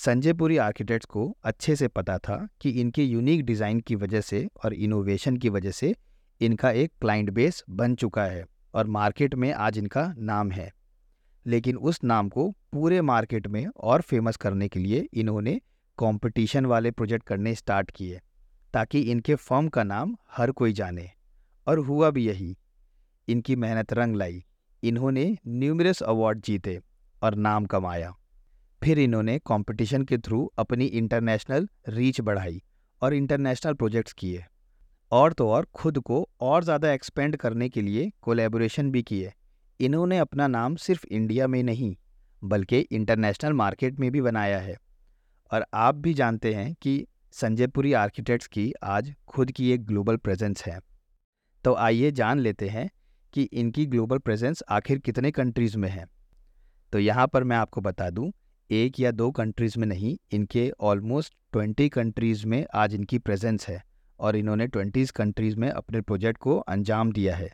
Sanjay Puri architects को अच्छे से पता था कि इनके यूनिक डिज़ाइन की वजह से और इनोवेशन की वजह से इनका एक क्लाइंट बेस बन चुका है और मार्केट में आज इनका नाम है। लेकिन उस नाम को पूरे मार्केट में और फ़ेमस करने के लिए इन्होंने कंपटीशन वाले प्रोजेक्ट करने स्टार्ट किए ताकि इनके फर्म का नाम हर कोई जाने। और हुआ भी यही, इनकी मेहनत रंग लाई, इन्होंने न्यूमरस अवार्ड जीते और नाम कमाया। फिर इन्होंने कंपटीशन के थ्रू अपनी इंटरनेशनल रीच बढ़ाई और इंटरनेशनल प्रोजेक्ट्स किए। और तो और खुद को और ज़्यादा एक्सपेंड करने के लिए कोलेबोरेशन भी किए। इन्होंने अपना नाम सिर्फ़ इंडिया में नहीं, बल्कि इंटरनेशनल मार्केट में भी बनाया है। और आप भी जानते हैं कि संजयपुरी आर्किटेक्ट्स की आज खुद की एक ग्लोबल प्रेजेंस है। तो आइए जान लेते हैं कि इनकी ग्लोबल प्रेजेंस आखिर कितने कंट्रीज़ में है। तो यहाँ पर मैं आपको बता दूँ एक या दो कंट्रीज़ में नहीं, इनके ऑलमोस्ट ट्वेंटी कंट्रीज़ में आज इनकी प्रेजेंस है और इन्होंने ट्वेंटीज़ कंट्रीज़ में अपने प्रोजेक्ट को अंजाम दिया है,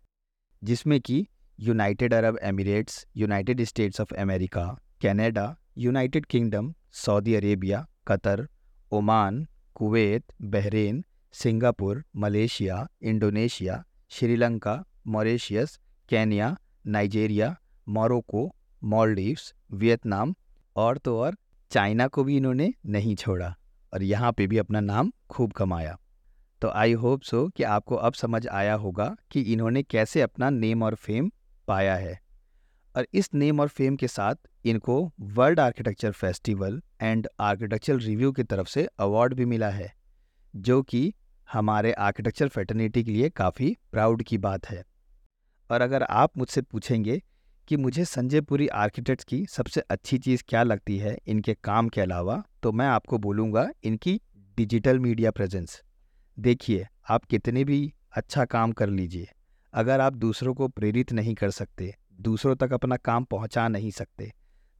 जिसमें कि United Arab Emirates United States of America Canada United Kingdom Saudi Arabia Qatar Oman Kuwait Bahrain Singapore Malaysia Indonesia Sri Lanka Mauritius Kenya Nigeria Morocco Maldives Vietnam और तो और चाइना को भी इन्होंने नहीं छोड़ा और यहाँ पे भी अपना नाम खूब कमाया। तो आई होप सो कि आपको अब समझ आया होगा कि इन्होंने कैसे अपना नेम और फेम पाया है। और इस नेम और फेम के साथ इनको world architecture festival and architecture review की तरफ़ से अवार्ड भी मिला है, जो कि हमारे आर्किटेक्चर फेटर्निटी के लिए काफ़ी प्राउड की बात है। और अगर आप मुझसे पूछेंगे कि मुझे संजय पुरी आर्किटेक्ट्स की सबसे अच्छी चीज़ क्या लगती है इनके काम के अलावा तो मैं आपको बोलूँगा इनकी डिजिटल मीडिया प्रेजेंस। देखिए, आप कितने भी अच्छा काम कर लीजिए, अगर आप दूसरों को प्रेरित नहीं कर सकते, दूसरों तक अपना काम पहुँचा नहीं सकते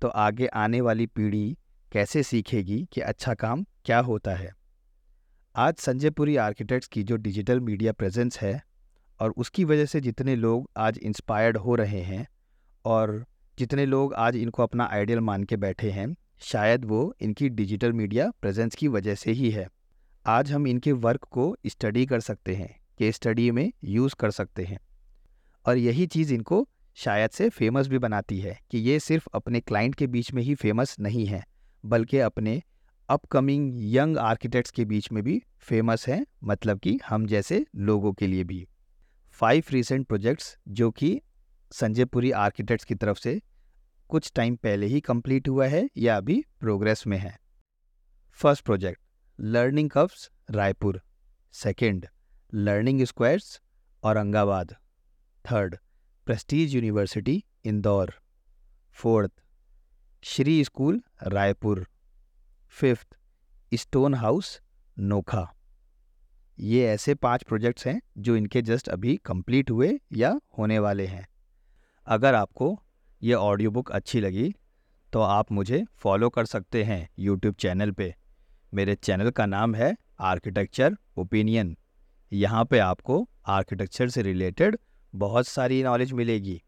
तो आगे आने वाली पीढ़ी कैसे सीखेगी कि अच्छा काम क्या होता है? आज संजय पुरी आर्किटेक्ट्स की जो डिजिटल मीडिया प्रेजेंस है और उसकी वजह से जितने लोग आज इंस्पायर्ड हो रहे हैं और जितने लोग आज इनको अपना आइडियल मान के बैठे हैं, शायद वो इनकी डिजिटल मीडिया प्रेजेंस की वजह से ही है। आज हम इनके वर्क को स्टडी कर सकते हैं के स्टडी में यूज़ कर सकते हैं। और यही चीज़ इनको शायद से फ़ेमस भी बनाती है कि ये सिर्फ़ अपने क्लाइंट के बीच में ही फ़ेमस नहीं है, बल्कि अपने अपकमिंग यंग आर्किटेक्ट्स के बीच में भी फ़ेमस हैं मतलब कि हम जैसे लोगों के लिए भी। फाइव रिसेंट प्रोजेक्ट्स जो कि संजय पुरी आर्किटेक्ट्स की तरफ़ से कुछ टाइम पहले ही कंप्लीट हुआ है या अभी प्रोग्रेस में है? First project, learning cups, Raipur. Second, learning squares, Aurangabad. Third, prestige university, Indore. Fourth, Shri school, Raipur. Fifth, stone house, Nokha. ये ऐसे पाँच प्रोजेक्ट्स हैं जो इनके जस्ट अभी कंप्लीट हुए या होने वाले हैं। अगर आपको ये ऑडियो बुक अच्छी लगी तो आप मुझे फॉलो कर सकते हैं यूट्यूब चैनल पे। मेरे चैनल का नाम है आर्किटेक्चर ओपिनियन यहाँ पे आपको आर्किटेक्चर से रिलेटेड बहुत सारी नॉलेज मिलेगी।